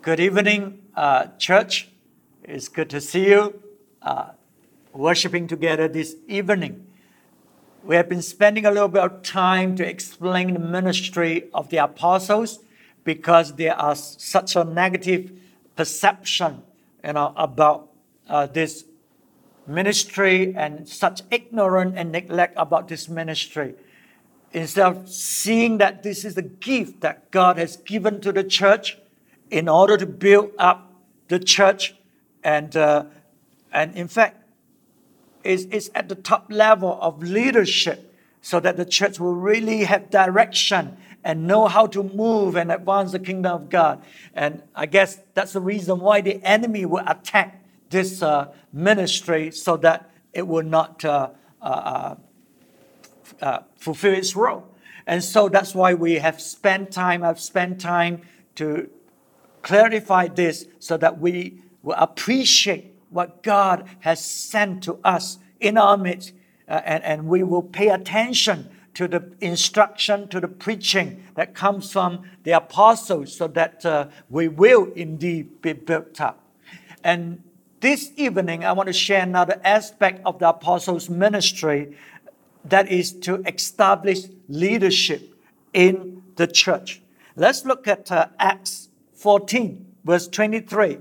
Good evening, uh, church. It's good to see you uh, worshiping together this evening. We have been spending a little bit of time to explain the ministry of the apostles because there are such a negative perception you know, about uh, this ministry and such ignorance and neglect about this ministry. Instead of seeing that this is a gift that God has given to the church in order to build up the church, and, uh, and in fact, is, is at the top level of leadership so that the church will really have direction and know how to move and advance the kingdom of God. And I guess that's the reason why the enemy will attack this uh, ministry so that it will not uh, uh, uh, uh, fulfill its role. And so that's why we have spent time, I've spent time to clarify this so that we will appreciate what God has sent to us in our midst uh, and, and we will pay attention to the instruction, to the preaching that comes from the apostles so that uh, we will indeed be built up. And this evening, I want to share another aspect of the apostles' ministry that is to establish leadership in the church. Let's look at uh, Acts 14, verse 23.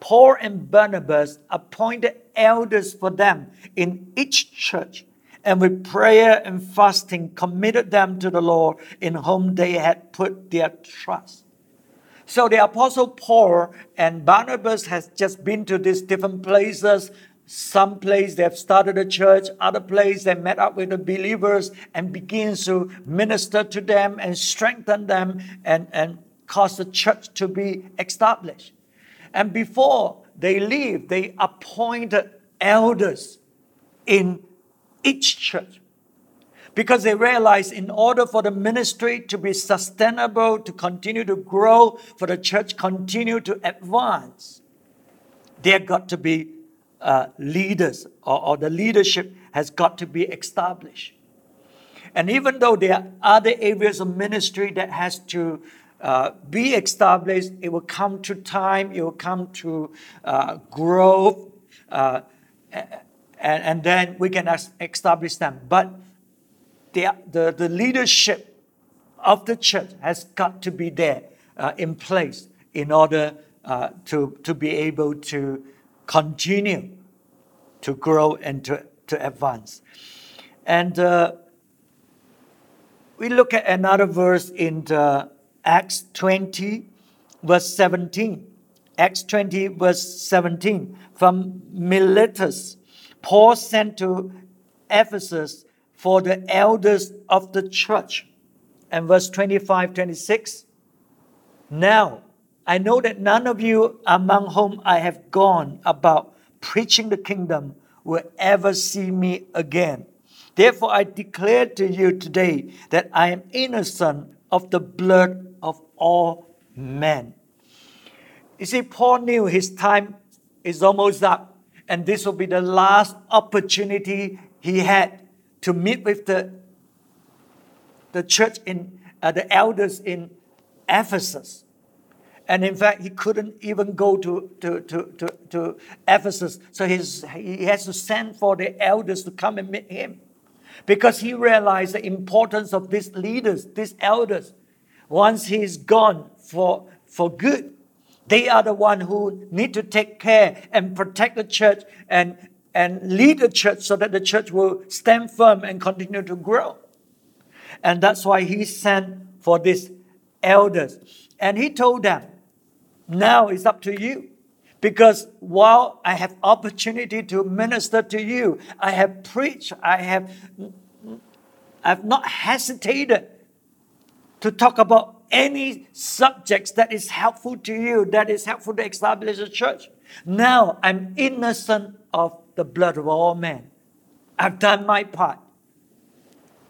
Paul and Barnabas appointed elders for them in each church, and with prayer and fasting committed them to the Lord in whom they had put their trust. So the apostle Paul and Barnabas has just been to these different places. Some place they have started a church, other place they met up with the believers and begins to minister to them and strengthen them and, and cause the church to be established. And before they leave, they appointed elders in each church because they realize in order for the ministry to be sustainable, to continue to grow, for the church continue to advance, there got to be uh, leaders, or, or the leadership has got to be established. And even though there are other areas of ministry that has to uh, be established, it will come to time, it will come to uh, growth, uh, and, and then we can establish them. But the, the, the leadership of the church has got to be there uh, in place in order uh, to, to be able to continue to grow and to, to advance. And we look at another verse in Acts 20, verse 17. Acts 20, verse 17. From Miletus, Paul sent to Ephesus for the elders of the church. And verse 25, 26. Now, I know that none of you among whom I have gone about preaching the kingdom will ever see me again. Therefore, I declare to you today that I am innocent of the blood all men. You see, Paul knew his time is almost up, and this will be the last opportunity he had to meet with the, the church in uh, the elders in Ephesus. And in fact, he couldn't even go to, to, to, to, to Ephesus. So he's, he has to send for the elders to come and meet him. Because he realized the importance of these leaders, these elders. Once he's gone for, for good, they are the one who need to take care and protect the church and, and lead the church so that the church will stand firm and continue to grow. And that's why he sent for these elders. And he told them, now it's up to you. Because while I have opportunity to minister to you, I have preached, I have I've not hesitated to talk about any subjects that is helpful to you, that is helpful to establish a church. Now I'm innocent of the blood of all men. I've done my part.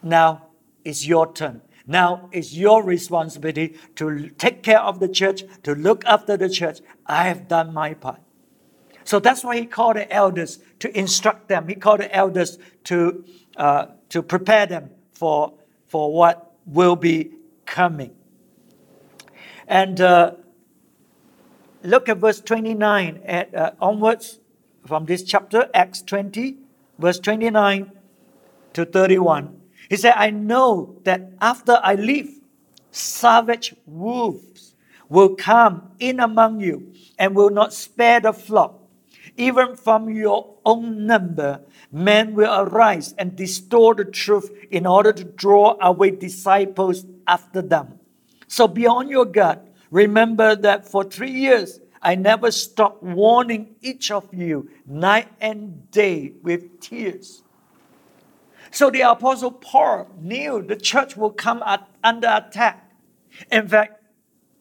Now it's your turn. Now it's your responsibility to take care of the church, to look after the church. I have done my part. So that's why he called the elders to instruct them. He called the elders to, uh, to prepare them for, for what will be coming. And uh, look at verse 29 at, uh, onwards from this chapter, Acts 20, verse 29 to 31. He said, I know that after I leave, savage wolves will come in among you and will not spare the flock. Even from your own number, men will arise and distort the truth in order to draw away disciples after them. So be on your guard. Remember that for three years I never stopped warning each of you night and day with tears. So the Apostle Paul knew the church will come at, under attack. In fact,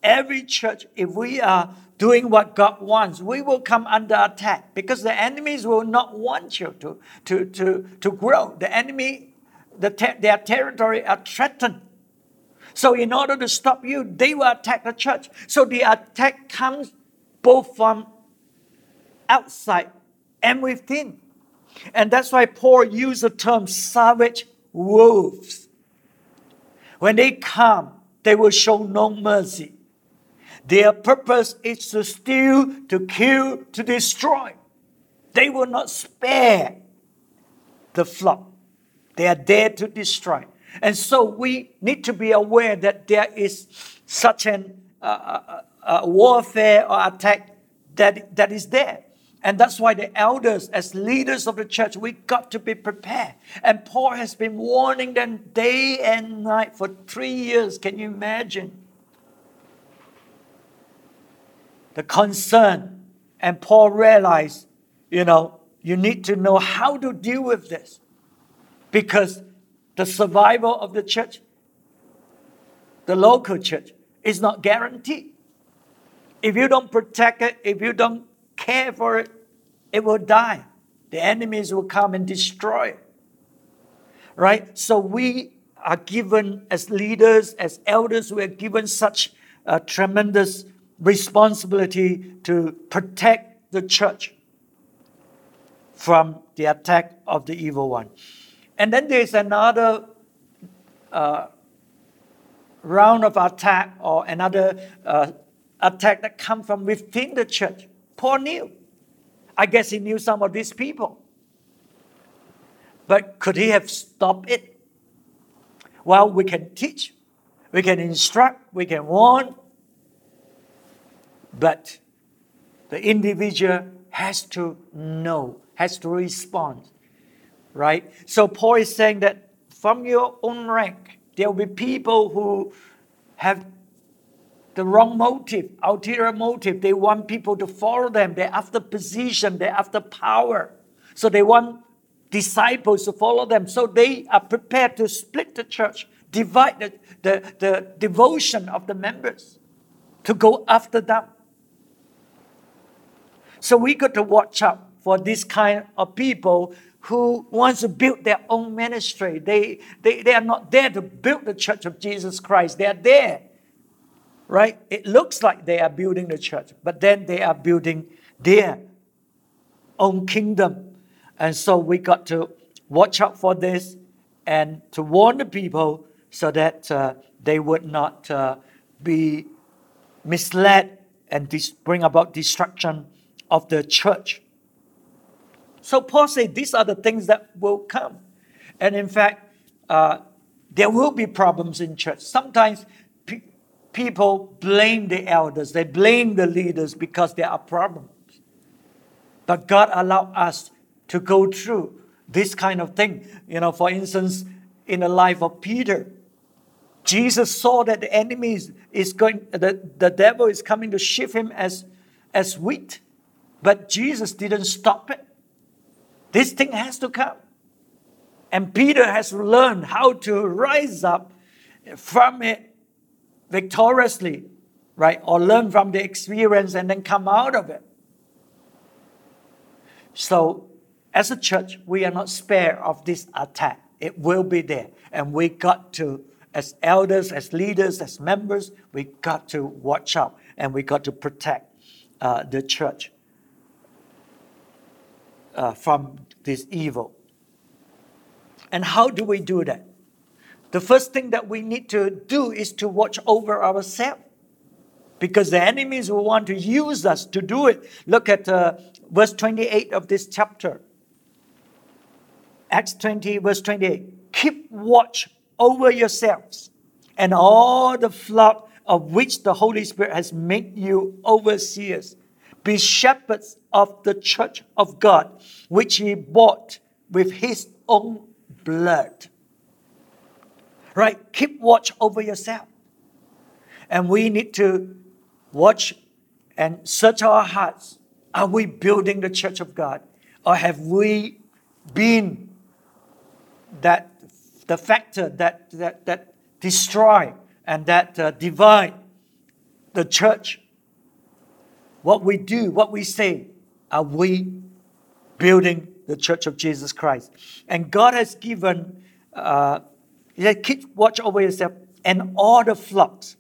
every church, if we are doing what God wants, we will come under attack because the enemies will not want you to, to, to, to grow. The enemy, the their territory are threatened. So, in order to stop you, they will attack the church. So, the attack comes both from outside and within. And that's why Paul used the term savage wolves. When they come, they will show no mercy. Their purpose is to steal, to kill, to destroy. They will not spare the flock. They are there to destroy. And so we need to be aware that there is such an uh, uh, uh, warfare or attack that, that is there. And that's why the elders, as leaders of the church, we got to be prepared. And Paul has been warning them day and night for three years. Can you imagine? The concern. And Paul realized, you know, you need to know how to deal with this. Because the survival of the church, the local church, is not guaranteed. If you don't protect it, if you don't care for it, it will die. The enemies will come and destroy it. Right? So we are given, as leaders, as elders, we are given such a tremendous responsibility to protect the church from the attack of the evil one. And then there's another uh, round of attack or another uh, attack that come from within the church. Paul knew. I guess he knew some of these people. But could he have stopped it? Well, we can teach, we can instruct, we can warn, but the individual has to know, has to respond, right? So Paul is saying that from your own rank, there will be people who have the wrong motive, ulterior motive. They want people to follow them. They're after position, they're after power. So they want disciples to follow them. So they are prepared to split the church, divide the, the, the devotion of the members to go after them. So we got to watch out for this kind of people who wants to build their own ministry. They, they, they are not there to build the church of Jesus Christ. They are there right? It looks like they are building the church, but then they are building their own kingdom. And so we got to watch out for this and to warn the people so that uh, they would not uh, be misled and dis- bring about destruction of the church. So Paul said these are the things that will come. And in fact, uh, there will be problems in church. Sometimes people blame the elders, they blame the leaders because there are problems. But God allowed us to go through this kind of thing. You know, for instance, in the life of Peter, Jesus saw that the enemy is, is going, the, the devil is coming to shift him as, as wheat. But Jesus didn't stop it. This thing has to come. And Peter has learned how to rise up from it victoriously, right? Or learn from the experience and then come out of it. So, as a church, we are not spared of this attack. It will be there. And we got to, as elders, as leaders, as members, we got to watch out and we got to protect uh, the church uh, from this evil. And how do we do that? the first thing that we need to do is to watch over ourselves. because the enemies will want to use us to do it. Look at uh, verse 28 of this chapter. Acts 20, verse 28. Keep watch over yourselves and all the flock of which the Holy Spirit has made you overseers. Be shepherds of the church of God, which he bought with his own blood. Right? Keep watch over yourself. And we need to watch and search our hearts. Are we building the church of God? Or have we been that the factor that, that, that destroy and that uh, divide the church? What we do, what we say, are we building the church of Jesus Christ? And God has given, uh, He said, keep watch over yourself and all the flocks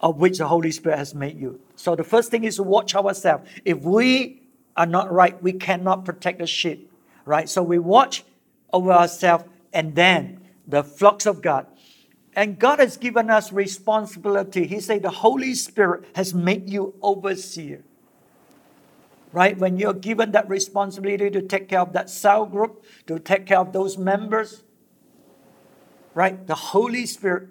of which the Holy Spirit has made you. So the first thing is to watch ourselves. If we are not right, we cannot protect the sheep, right? So we watch over ourselves and then the flocks of God. And God has given us responsibility. He said the Holy Spirit has made you overseer. Right? When you're given that responsibility to take care of that cell group, to take care of those members, right? The Holy Spirit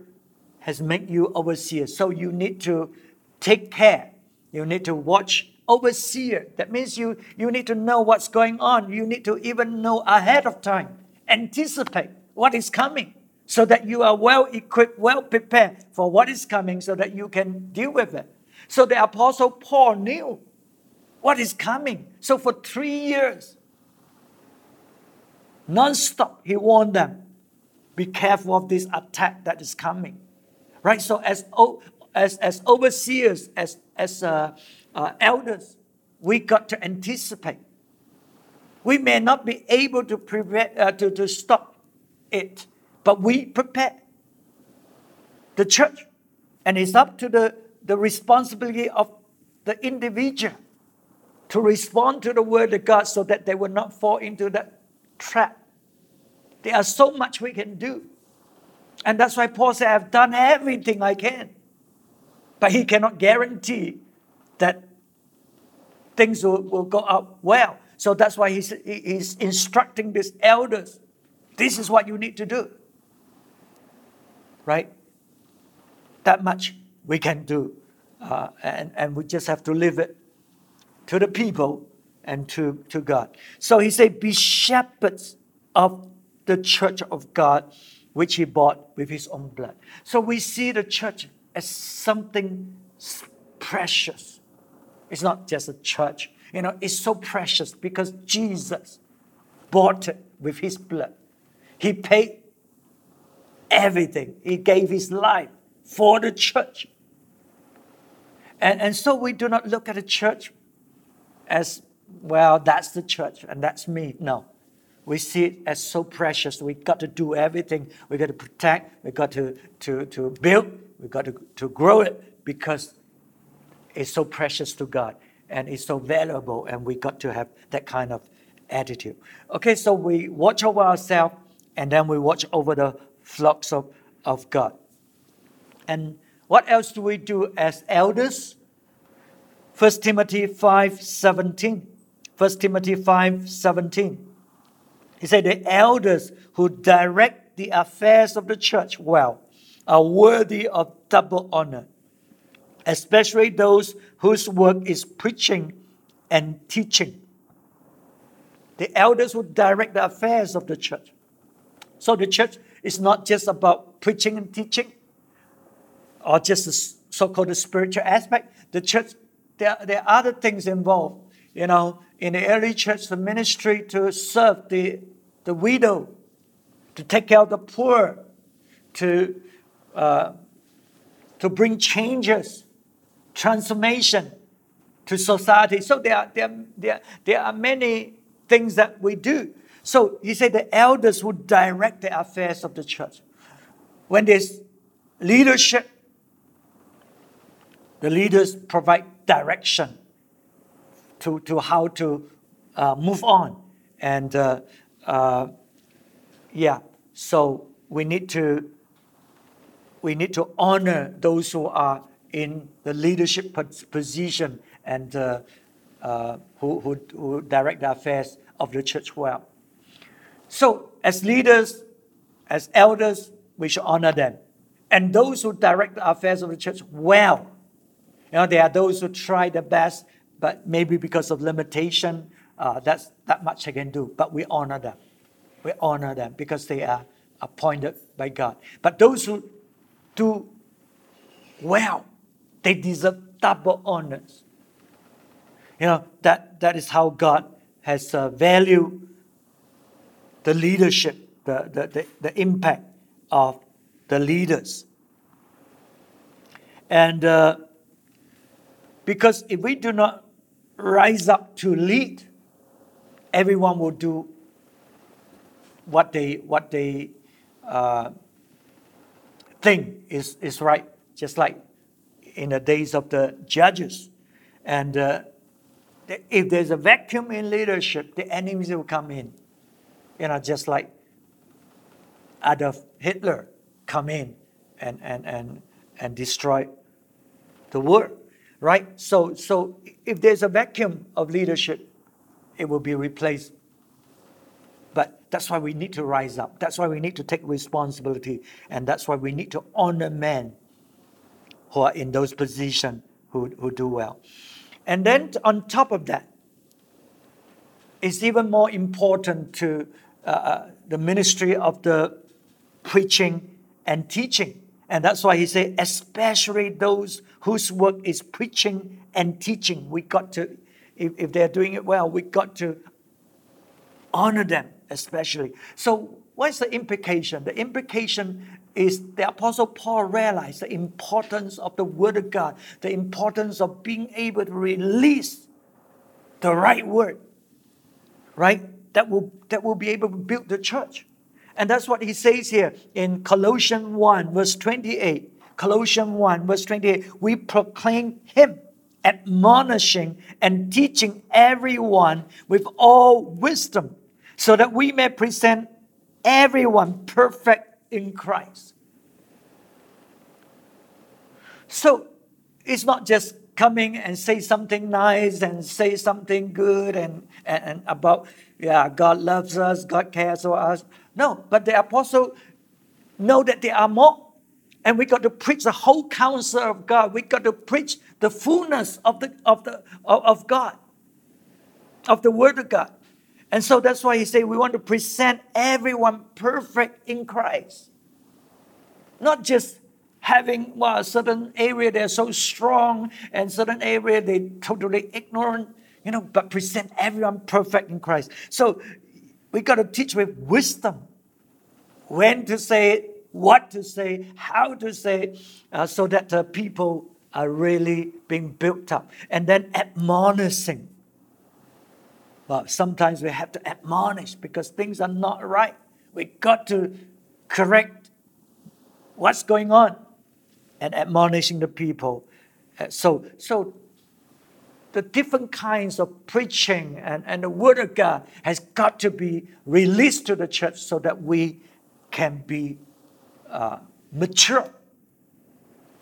has made you overseer. So you need to take care. You need to watch overseer. That means you, you need to know what's going on. You need to even know ahead of time, anticipate what is coming so that you are well equipped, well prepared for what is coming so that you can deal with it. So the Apostle Paul knew what is coming. So for three years, non-stop, he warned them, be careful of this attack that is coming right? So as as as overseers, as as uh, uh, elders, we got to anticipate. We may not be able to prevent uh, to to stop it, but we prepare the church, and it's up to the the responsibility of the individual to respond to the word of God so that they will not fall into that trap. There are so much we can do. And that's why Paul said, I've done everything I can. But he cannot guarantee that things will, will go up well. So that's why he's, he's instructing these elders this is what you need to do. Right? That much we can do. Uh, and, and we just have to leave it to the people and to, to God. So he said, Be shepherds of the church of God which he bought with his own blood. So we see the church as something precious. It's not just a church. You know, it's so precious because Jesus bought it with his blood. He paid everything. He gave his life for the church. And, and so we do not look at the church as, well, that's the church and that's me. No we see it as so precious. We got to do everything. We got to protect. We got to, to, to build. We got to, to grow it because it's so precious to God and it's so valuable. And we got to have that kind of attitude. Okay, so we watch over ourselves and then we watch over the flocks of, of God. And what else do we do as elders? 1 Timothy 5 17. 1 Timothy 5:17. He said, The elders who direct the affairs of the church well are worthy of double honor, especially those whose work is preaching and teaching. The elders who direct the affairs of the church. So the church is not just about preaching and teaching or just the so called spiritual aspect. The church, there, there are other things involved. You know, in the early church, the ministry to serve the the widow, to take care of the poor, to, uh, to bring changes, transformation to society. So there there, there, there are many things that we do. So he said the elders would direct the affairs of the church. When there's leadership, the leaders provide direction to, to how to uh, move on. And uh, uh, yeah, so we need to we need to honor those who are in the leadership position and uh, uh, who, who, who direct the affairs of the church well. So, as leaders, as elders, we should honor them. And those who direct the affairs of the church well. You know, there are those who try their best, but maybe because of limitation, uh, that's that much they can do. But we honor them. We honor them because they are appointed by God. But those who do well, they deserve double honors. You know, that, that is how God has uh, valued the leadership, the, the, the, the, impact of the leaders. And uh, because if we do not rise up to lead, everyone will do what they, what they uh, think is, is right, just like in the days of the judges. And uh, if there's a vacuum in leadership, the enemies will come in. You know, just like Adolf Hitler come in and, and, and, and destroy the world, right? So, so if there's a vacuum of leadership, it will be replaced. But that's why we need to rise up. That's why we need to take responsibility. And that's why we need to honor men who are in those positions who, who do well. And then on top of that, it's even more important to uh, uh, the ministry of the preaching and teaching. And that's why he said, especially those whose work is preaching and teaching. We got to, if, if they're doing it well, we got to honor them, especially. So, what's the implication? The implication is the Apostle Paul realized the importance of the Word of God, the importance of being able to release the right word, right? That will, that will be able to build the church. And that's what he says here in Colossians 1, verse 28. Colossians 1, verse 28. We proclaim him, admonishing and teaching everyone with all wisdom, so that we may present everyone perfect in Christ. So it's not just coming and say something nice and say something good and, and, and about, yeah, God loves us, God cares for us. No, but the apostle know that there are more. And we got to preach the whole counsel of God. We got to preach the fullness of the of the of, of God, of the Word of God. And so that's why he said we want to present everyone perfect in Christ. Not just having well, a certain area they're so strong and certain area they totally ignorant, you know, but present everyone perfect in Christ. So we got to teach with wisdom when to say it, what to say, how to say it, uh, so that the people are really being built up. And then admonishing but sometimes we have to admonish because things are not right. We got to correct what's going on and admonishing the people. Uh, so, so the different kinds of preaching and, and the word of God has got to be released to the church so that we can be uh, mature,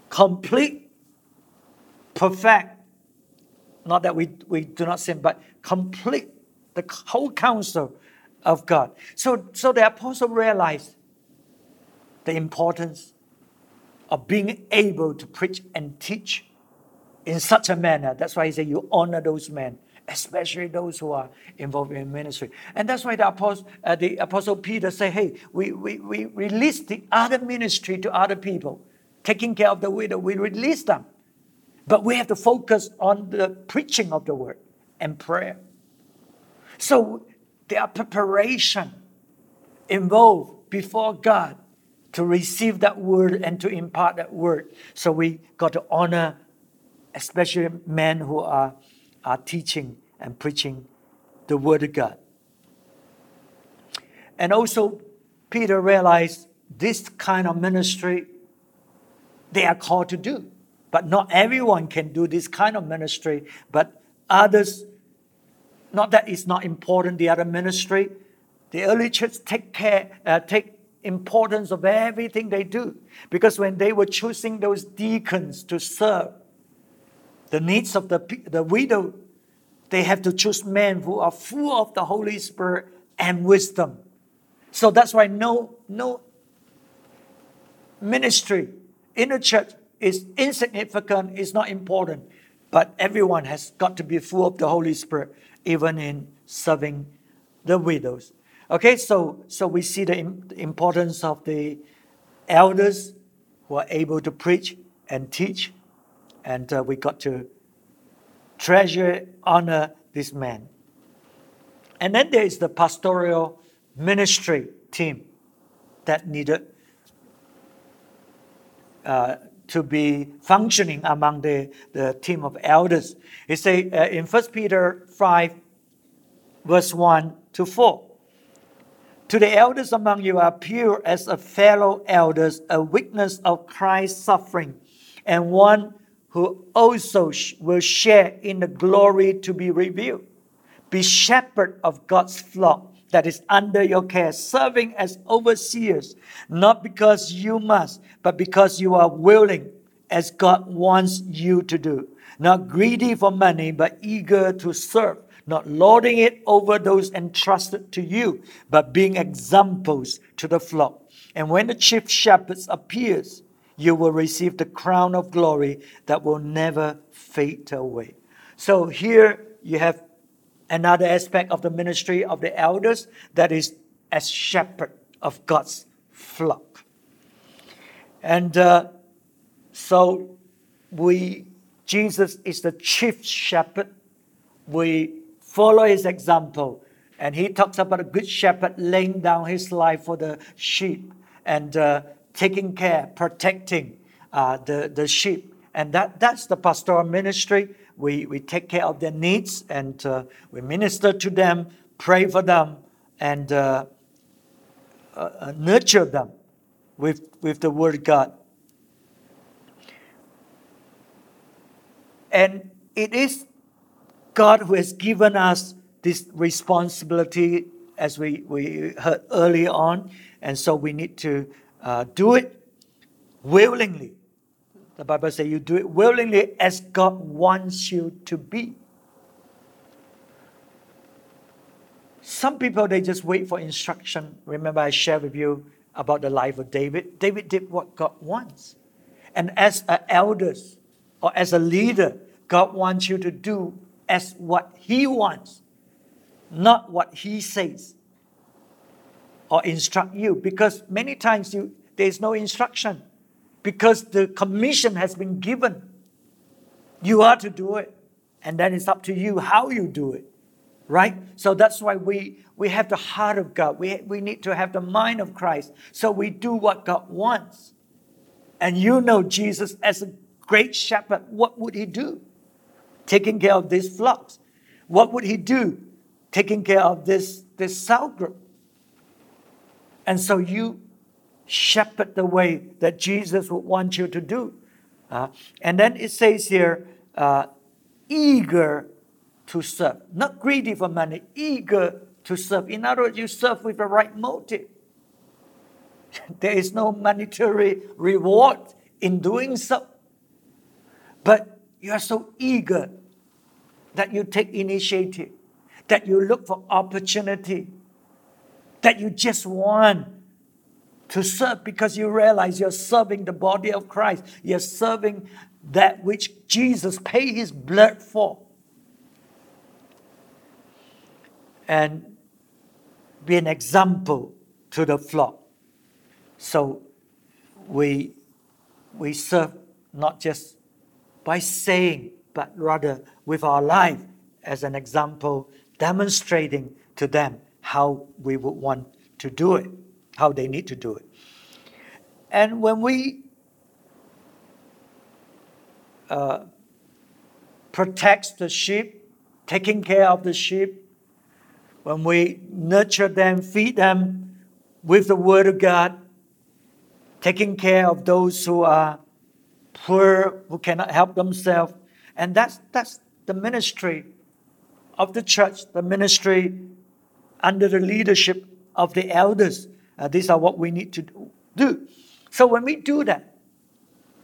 complete, perfect. Not that we, we do not sin, but complete the whole counsel of God. So, so the apostle realized the importance of being able to preach and teach in such a manner. That's why he said you honor those men, especially those who are involved in ministry. And that's why the apostle, uh, the apostle Peter said, hey, we, we, we release the other ministry to other people, taking care of the widow. We release them. But we have to focus on the preaching of the word and prayer. So there are preparation involved before God to receive that word and to impart that word. So we got to honor, especially men who are, are teaching and preaching the word of God. And also, Peter realized this kind of ministry they are called to do. But not everyone can do this kind of ministry, but others not that it's not important, the other ministry. The early church take care, uh, take importance of everything they do. Because when they were choosing those deacons to serve the needs of the, the widow, they have to choose men who are full of the Holy Spirit and wisdom. So that's why no, no ministry in the church is insignificant, is not important. But everyone has got to be full of the Holy Spirit, even in serving the widows. Okay, so so we see the importance of the elders who are able to preach and teach, and uh, we got to treasure, honor this man. And then there is the pastoral ministry team that needed uh, to be functioning among the, the team of elders. It say uh, in 1 Peter 5, verse 1 to 4. To the elders among you, I appeal as a fellow elders, a witness of Christ's suffering, and one who also will share in the glory to be revealed. Be shepherd of God's flock that is under your care, serving as overseers, not because you must, but because you are willing, as God wants you to do. Not greedy for money, but eager to serve, not lording it over those entrusted to you, but being examples to the flock. And when the chief shepherd appears, you will receive the crown of glory that will never fade away. So here you have another aspect of the ministry of the elders that is as shepherd of God's flock. And uh, so we, Jesus is the chief shepherd. We follow his example. And he talks about a good shepherd laying down his life for the sheep and uh, taking care, protecting uh, the, the sheep. And that, that's the pastoral ministry we, we take care of their needs and uh, we minister to them, pray for them, and uh, uh, uh, nurture them with, with the Word of God. And it is God who has given us this responsibility, as we, we heard early on, and so we need to uh, do it willingly the Bible says you do it willingly as God wants you to be. Some people, they just wait for instruction. Remember, I shared with you about the life of David. David did what God wants. And as an elder or as a leader, God wants you to do as what He wants, not what He says or instruct you. Because many times you, there is no instruction because the commission has been given. You are to do it. And then it's up to you how you do it. Right? So that's why we, we have the heart of God. We, we need to have the mind of Christ. So we do what God wants. And you know Jesus as a great shepherd, what would he do? Taking care of these flocks. What would he do? Taking care of this, this cell group. And so you shepherd the way that Jesus would want you to do. Uh, and then it says here, uh, eager to serve, not greedy for money, eager to serve. In other words, you serve with the right motive. there is no monetary reward in doing so. But you are so eager that you take initiative, that you look for opportunity, that you just want to serve because you realize you're serving the body of Christ. You're serving that which Jesus paid his blood for. And be an example to the flock. So we, we serve not just by saying, but rather with our life as an example, demonstrating to them how we would want to do it how they need to do it. And when we uh, protect the sheep, taking care of the sheep, when we nurture them, feed them with the Word of God, taking care of those who are poor, who cannot help themselves. And that's, that's the ministry of the church, the ministry under the leadership of the elders Uh, these are what we need to do. So when we do that,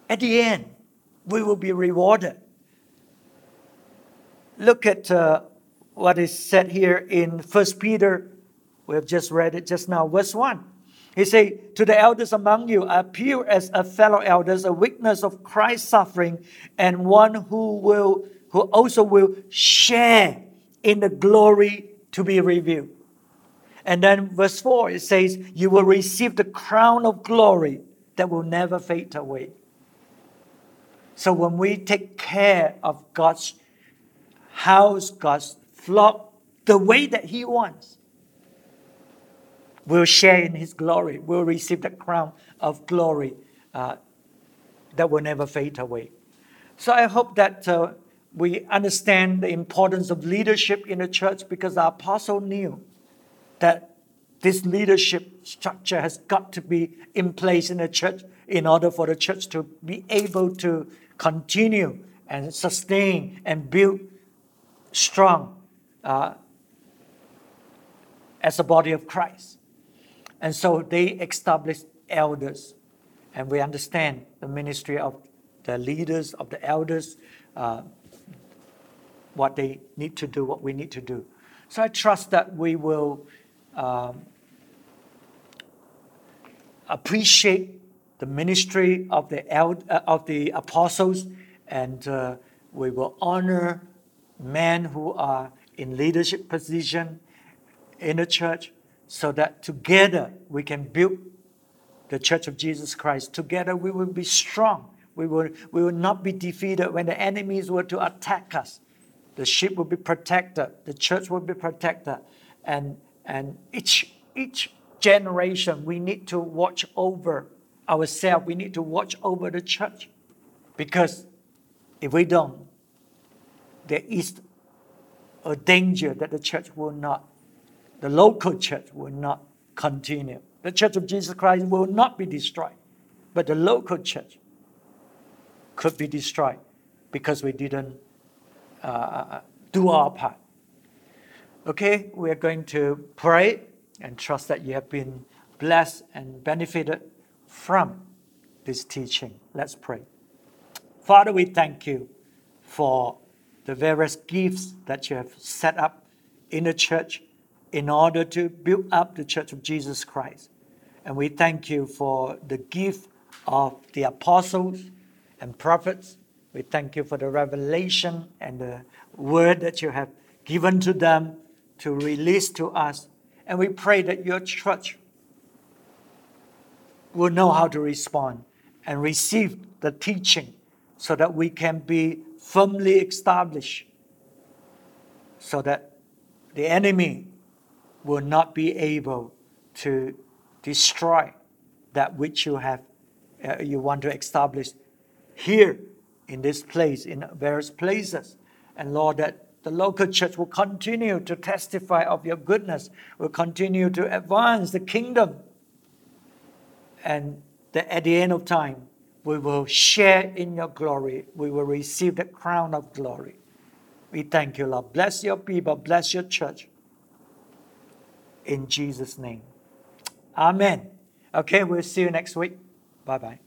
at the end, we will be rewarded. Look at uh, what is said here in First Peter. We have just read it just now, verse 1. He say, To the elders among you, I appeal as a fellow elders, a witness of Christ's suffering, and one who will who also will share in the glory to be revealed. And then verse 4 it says, You will receive the crown of glory that will never fade away. So when we take care of God's house, God's flock, the way that He wants, we'll share in His glory. We'll receive the crown of glory uh, that will never fade away. So I hope that uh, we understand the importance of leadership in the church because the apostle knew that this leadership structure has got to be in place in the church in order for the church to be able to continue and sustain and build strong uh, as a body of Christ. And so they established elders. And we understand the ministry of the leaders, of the elders, uh, what they need to do, what we need to do. So I trust that we will um, appreciate the ministry of the, eld- uh, of the apostles and uh, we will honor men who are in leadership position in the church so that together we can build the church of Jesus Christ. Together we will be strong. We will, we will not be defeated when the enemies were to attack us. The sheep will be protected, the church will be protected, and, and each, each generation we need to watch over ourselves, we need to watch over the church. Because if we don't, there is a danger that the church will not, the local church will not continue. The church of Jesus Christ will not be destroyed, but the local church could be destroyed because we didn't uh, do our part. Okay, we are going to pray and trust that you have been blessed and benefited from this teaching. Let's pray. Father, we thank you for the various gifts that you have set up in the church in order to build up the church of Jesus Christ. And we thank you for the gift of the apostles and prophets we thank you for the revelation and the word that you have given to them to release to us. And we pray that your church will know how to respond and receive the teaching so that we can be firmly established, so that the enemy will not be able to destroy that which you have uh, you want to establish here in this place, in various places. And Lord, that the local church will continue to testify of your goodness, will continue to advance the kingdom. And that at the end of time, we will share in your glory. We will receive the crown of glory. We thank you, Lord. Bless your people, bless your church. In Jesus' name. Amen. Okay, we'll see you next week. Bye bye.